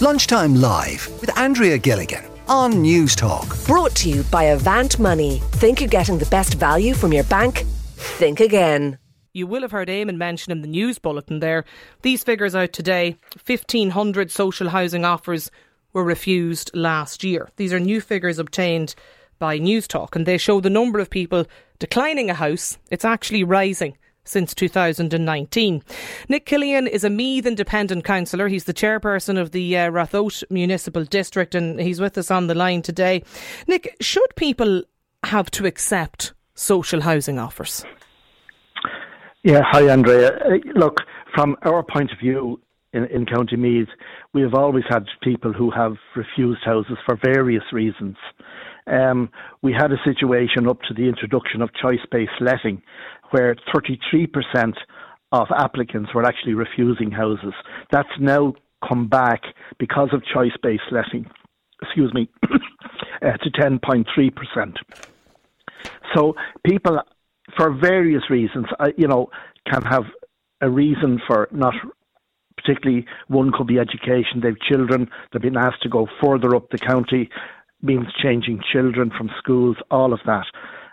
Lunchtime Live with Andrea Gilligan on Newstalk. Brought to you by Avant Money. Think you're getting the best value from your bank? Think again. You will have heard Eamon mention in the news bulletin there. These figures out today 1,500 social housing offers were refused last year. These are new figures obtained by Newstalk, and they show the number of people declining a house. It's actually rising since 2019. Nick Killian is a Meath Independent Councillor. He's the chairperson of the uh, Ratoath Municipal District and he's with us on the line today. Nick, should people have to accept social housing offers? Yeah, hi Andrea. Uh, look, from our point of view in, in County Meath, we have always had people who have refused houses for various reasons. Um, we had a situation up to the introduction of choice based letting where 33% of applicants were actually refusing houses. That's now come back because of choice based letting, excuse me, uh, to 10.3%. So people, for various reasons, uh, you know, can have a reason for not particularly one could be education. They've children, they've been asked to go further up the county, means changing children from schools, all of that.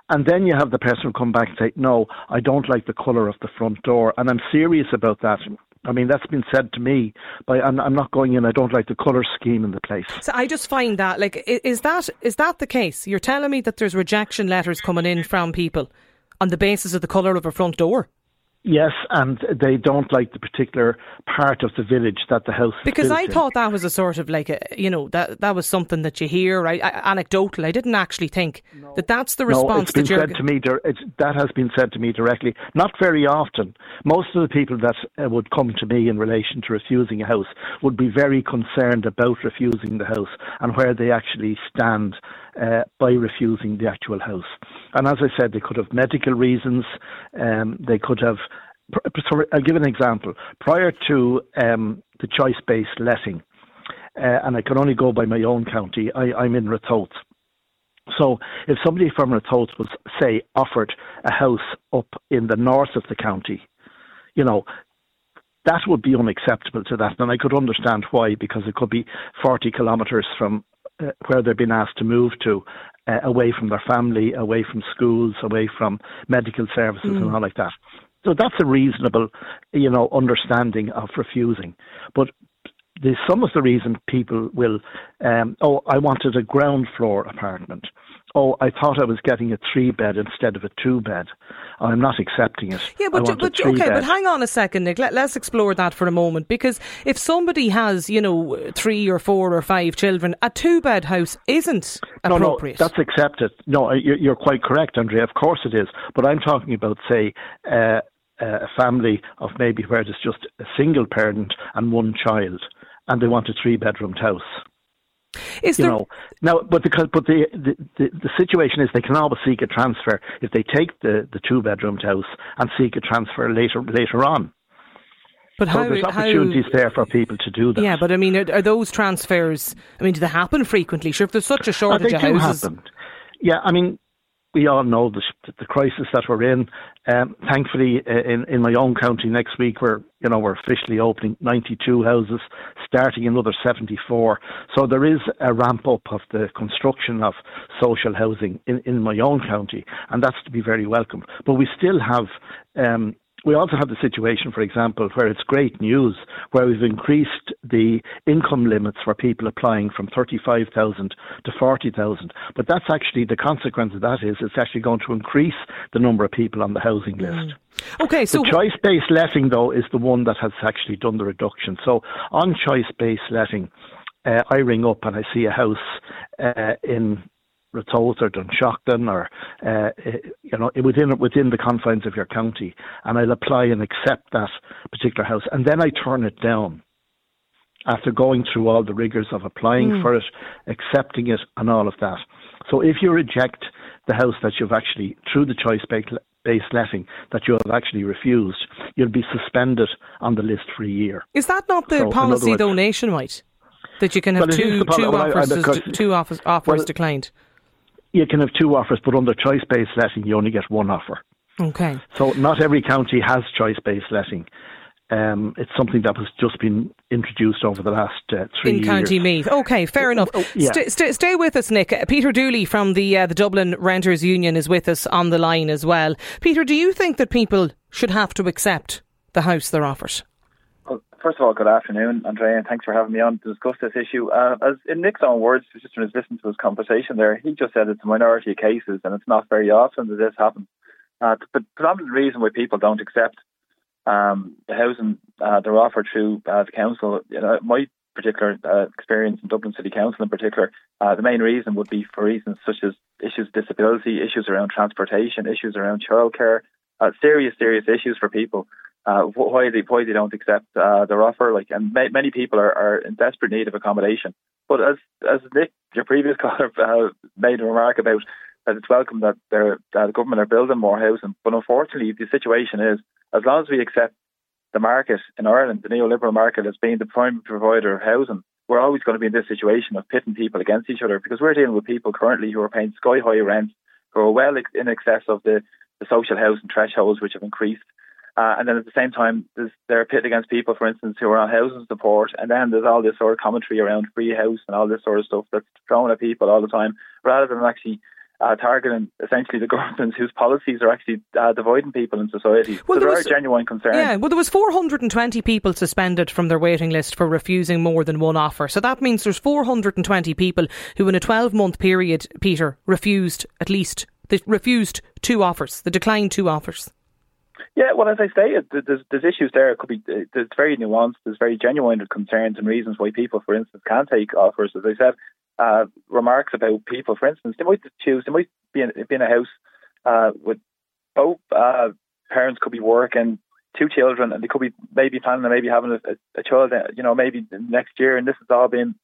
And then you have the person come back and say, No, I don't like the colour of the front door. And I'm serious about that. I mean, that's been said to me, but I'm, I'm not going in. I don't like the colour scheme in the place. So I just find that, like, is that is that the case? You're telling me that there's rejection letters coming in from people on the basis of the colour of a front door? Yes, and they don't like the particular part of the village that the house. Because I in. thought that was a sort of like a, you know, that that was something that you hear, right? Anecdotal. I didn't actually think no. that that's the response. No, it's been said to me. that has been said to me directly. Not very often. Most of the people that uh, would come to me in relation to refusing a house would be very concerned about refusing the house and where they actually stand uh, by refusing the actual house. And as I said, they could have medical reasons. Um, they could have. Sorry, I'll give an example. Prior to um, the choice-based letting, uh, and I can only go by my own county. I, am in Ratoath. So if somebody from Ratoath was, say, offered a house up in the north of the county, you know, that would be unacceptable to that. And I could understand why, because it could be 40 kilometres from uh, where they've been asked to move to, uh, away from their family, away from schools, away from medical services, mm. and all like that. So that's a reasonable, you know, understanding of refusing. But the, some of the reason people will, um, oh, I wanted a ground floor apartment oh, I thought I was getting a three bed instead of a two bed. I'm not accepting it. Yeah, but, but okay, bed. but hang on a second, Nick. Let, us explore that for a moment because if somebody has, you know, three or four or five children, a two bed house isn't appropriate. No, no, that's accepted. No, you're, you're quite correct, Andrea. Of course it is. But I'm talking about, say, uh, a family of maybe where there's just a single parent and one child, and they want a three bedroomed house. Is you there... know now, but because but the, the, the the situation is they can always seek a transfer if they take the the two bedroomed house and seek a transfer later later on. But so how, there's opportunities how, there for people to do that. Yeah, but I mean, are, are, those transfers? I mean, do they happen frequently? Sure, if there's such a uh, shortage oh, of houses, happen. Yeah, I mean, we all know the, the crisis that we're in. Um, thankfully, uh, in, in my own county next week, we're you know we're officially opening 92 houses, starting another 74. So there is a ramp up of the construction of social housing in, in my own county, and that's to be very welcome. But we still have um, we also have the situation, for example, where it's great news, where we've increased the income limits for people applying from 35,000 to 40,000. But that's actually, the consequence of that is it's actually going to increase the number of people on the housing list. Mm. Okay, so the choice-based letting though is the one that has actually done the reduction. So on choice-based letting, uh, I ring up and I see a house uh, in Ratoath or Dunshaughlin or uh, you know within within the confines of your county, and I'll apply and accept that particular house, and then I turn it down after going through all the rigors of applying mm. for it, accepting it, and all of that. So if you reject the house that you've actually through the choice based letting that you have actually refused, you'll be suspended on the list for a year. Is that not the so policy words, though nationwide? That you can have two, two offers, I, I, two offers, offers well, declined you can have two offers, but under choice based letting, you only get one offer. Okay. So not every county has choice based letting. um, it's something that was just been introduced over the last uh, three in years. County Meath. Okay, fair enough. Oh, yeah. Stay, with us, Nick. Peter Dooley from the uh, the Dublin Renters Union is with us on the line as well. Peter, do you think that people should have to accept the house they're offered? First of all, good afternoon, Andrea, and thanks for having me on to discuss this issue. Uh, as in Nick's own words, just from listening to his conversation there, he just said it's a minority of cases, and it's not very often that this happens. Uh, the predominant reason why people don't accept um, the housing uh, they're offered through uh, the council. You know, my particular uh, experience in Dublin City Council, in particular, uh, the main reason would be for reasons such as issues of disability, issues around transportation, issues around childcare, uh, serious, serious issues for people. Uh, why they why they don't accept uh, their offer, like, and ma- many people are, are in desperate need of accommodation. But as as Nick, your previous caller, uh, made a remark about that it's welcome that the government are building more housing, but unfortunately, the situation is as long as we accept the market in Ireland, the neoliberal market, as being the primary provider of housing, we're always going to be in this situation of pitting people against each other because we're dealing with people currently who are paying sky high rents, who are well in excess of the, the social housing thresholds which have increased. Uh, and then at the same time, they're pitted against people, for instance, who are on housing support. And then there's all this sort of commentary around free house and all this sort of stuff that's thrown at people all the time, rather than actually uh, targeting essentially the governments whose policies are actually uh, dividing people in society. Well, so there, there was, are genuine concerns. Yeah, well, there was 420 people suspended from their waiting list for refusing more than one offer. So that means there's 420 people who, in a 12 month period, Peter, refused at least they refused two offers. They declined two offers. Yeah, well, as I say, there's, there's issues there. It could be it's very nuanced. There's very genuine concerns and reasons why people, for instance, can't take offers. As I said, uh, remarks about people. For instance, they might choose, they might be in, be in a house uh, with both uh, parents could be working, two children, and they could be maybe planning on maybe having a, a, child, uh, you know, maybe next year, and this has all been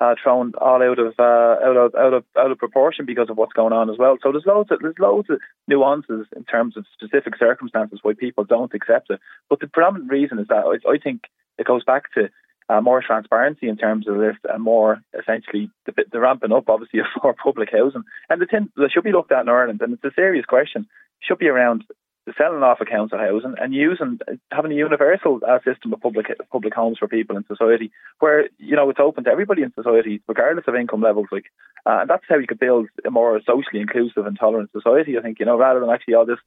uh, thrown all out of uh, out of out of out of proportion because of what's going on as well. So there's loads of there's loads of nuances in terms of specific circumstances why people don't accept it. But the predominant reason is that I, think it goes back to uh, more transparency in terms of this and more essentially the, the ramping up, obviously, of more public housing. And the thing that should be looked at in Ireland, and it's a serious question, should be around selling off accounts of housing and using having a universal uh, system of public public homes for people in society, where you know it's open to everybody in society, regardless of income levels. Like, uh, and that's how you could build a more socially inclusive and tolerant society. I think you know rather than actually all this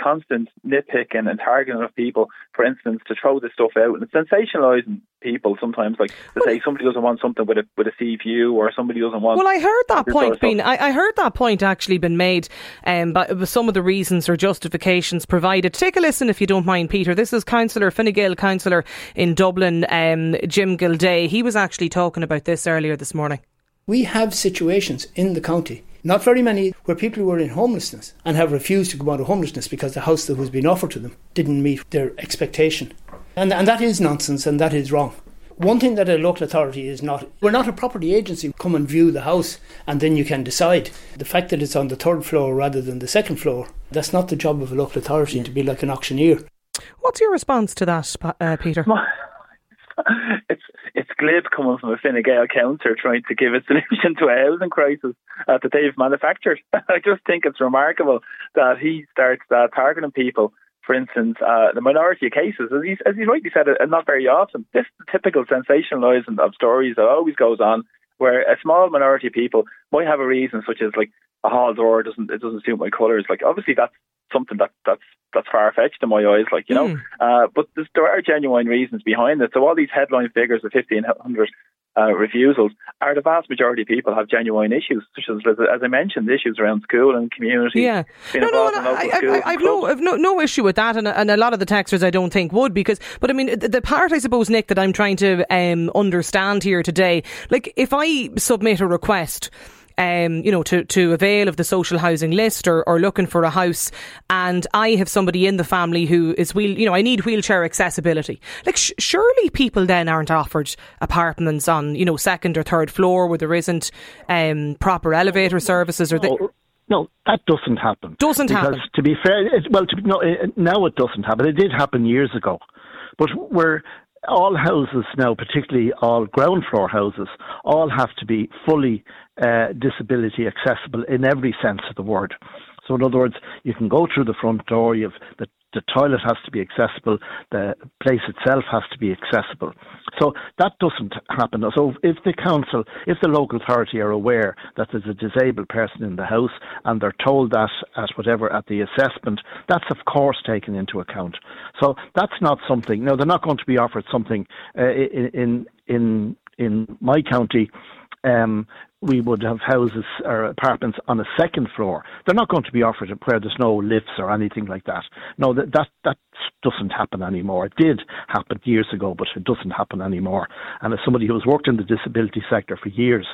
constant nitpicking and targeting of people, for instance, to throw this stuff out and sensationalising people sometimes, like to say somebody doesn't want something with a with a sea view or somebody doesn't want. Well, I heard that point sort of being. I, I, heard that point actually been made, um, but some of the reasons or justifications provided. Take a listen if you don't mind, Peter. This is Councillor Fine Gael, councillor in Dublin, um, Jim Gilday. He was actually talking about this earlier this morning. We have situations in the county not very many where people who were in homelessness and have refused to go out of homelessness because the house that was being offered to them didn't meet their expectation. And, and that is nonsense and that is wrong. One thing that a local authority is not, we're not a property agency. Come and view the house and then you can decide. The fact that it's on the third floor rather than the second floor, that's not the job of a local authority to be like an auctioneer. What's your response to that, uh, Peter? it's it's glib coming from a Fine Gael councillor trying to give a solution to a housing crisis uh, that they've manufactured. I just think it's remarkable that he starts uh, targeting people. For instance, uh, the minority of cases, as he's, as he's rightly said, uh, not very often. This typical sensationalising of stories that always goes on, where a small minority of people might have a reason, such as like a hall door doesn't it doesn't suit my colours. Like obviously that's something that that's that's far fetched in my eyes, like you know. Mm. Uh, but there are genuine reasons behind it. So all these headline figures of fifteen hundred uh, refusals are the vast majority of people have genuine issues, such as as I mentioned, issues around school and community. Yeah, no, no, no, I, I, I've no, I've no, no issue with that, and, and a lot of the texters I don't think would because, but I mean, the, the part I suppose, Nick, that I'm trying to um, understand here today, like if I submit a request um, you know, to, to avail of the social housing list or, or looking for a house, and I have somebody in the family who is wheel, you know, I need wheelchair accessibility. Like, sh- surely people then aren't offered apartments on, you know, second or third floor where there isn't um, proper elevator services or. The- no, that doesn't happen. Doesn't because happen. To be fair, it, well, to, no, it, now it doesn't happen. It did happen years ago, but we're all houses now, particularly all ground floor houses, all have to be fully uh, disability accessible in every sense of the word. So, in other words, you can go through the front door, you have the the toilet has to be accessible, the place itself has to be accessible. So that doesn't happen. So if the council, if the local authority are aware that there's a disabled person in the house and they're told that at whatever at the assessment, that's of course taken into account. So that's not something. No, they're not going to be offered something uh, in in in my county. Um, we would have houses or apartments on a second floor. They're not going to be offered where there's no lifts or anything like that. No, that that that doesn't happen anymore. It did happen years ago, but it doesn't happen anymore. And as somebody who has worked in the disability sector for years,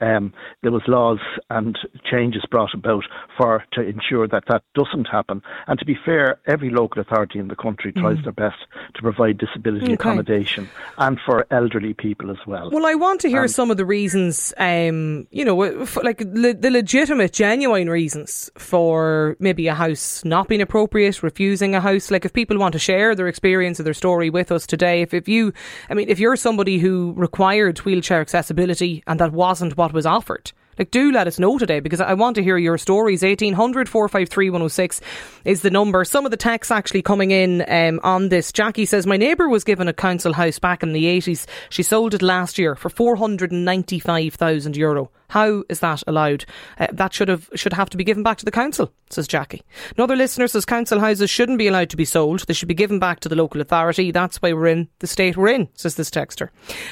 um, there was laws and changes brought about for to ensure that that doesn't happen. And to be fair, every local authority in the country tries mm. their best to provide disability okay. accommodation and for elderly people as well. Well, I want to hear um, some of the reasons, um, you know, like le- the legitimate, genuine reasons for maybe a house not being appropriate, refusing a house. Like if people want to share their experience or their story with us today, if, if you, I mean, if you're somebody who required wheelchair accessibility and that wasn't what what was offered. Like, do let us know today because I want to hear your stories. 1800 453 106 is the number. Some of the texts actually coming in um, on this. Jackie says, My neighbour was given a council house back in the 80s. She sold it last year for 495,000 euro. How is that allowed? Uh, that should have should have to be given back to the council, says Jackie. Another listener says council houses shouldn't be allowed to be sold. They should be given back to the local authority. That's why we're in the state we're in, says this texter.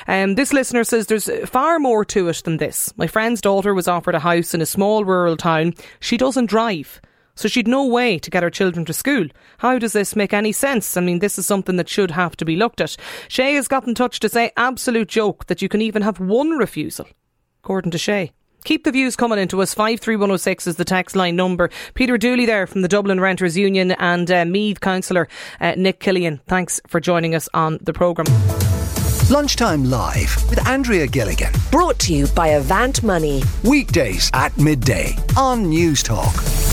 Um, this listener says there's far more to it than this. My friend's daughter was offered a house in a small rural town. She doesn't drive. So she'd no way to get her children to school. How does this make any sense? I mean, this is something that should have to be looked at. Shay has got in touch to say, absolute joke that you can even have one refusal. Gordon to Shay. Keep the views coming into us. 53106 is the text line number. Peter Dooley there from the Dublin Renters Union and uh, Meath councillor uh, Nick Killian. Thanks for joining us on the programme. Lunchtime Live with Andrea Gilligan. Brought to you by Avant Money. Weekdays at midday on Newstalk.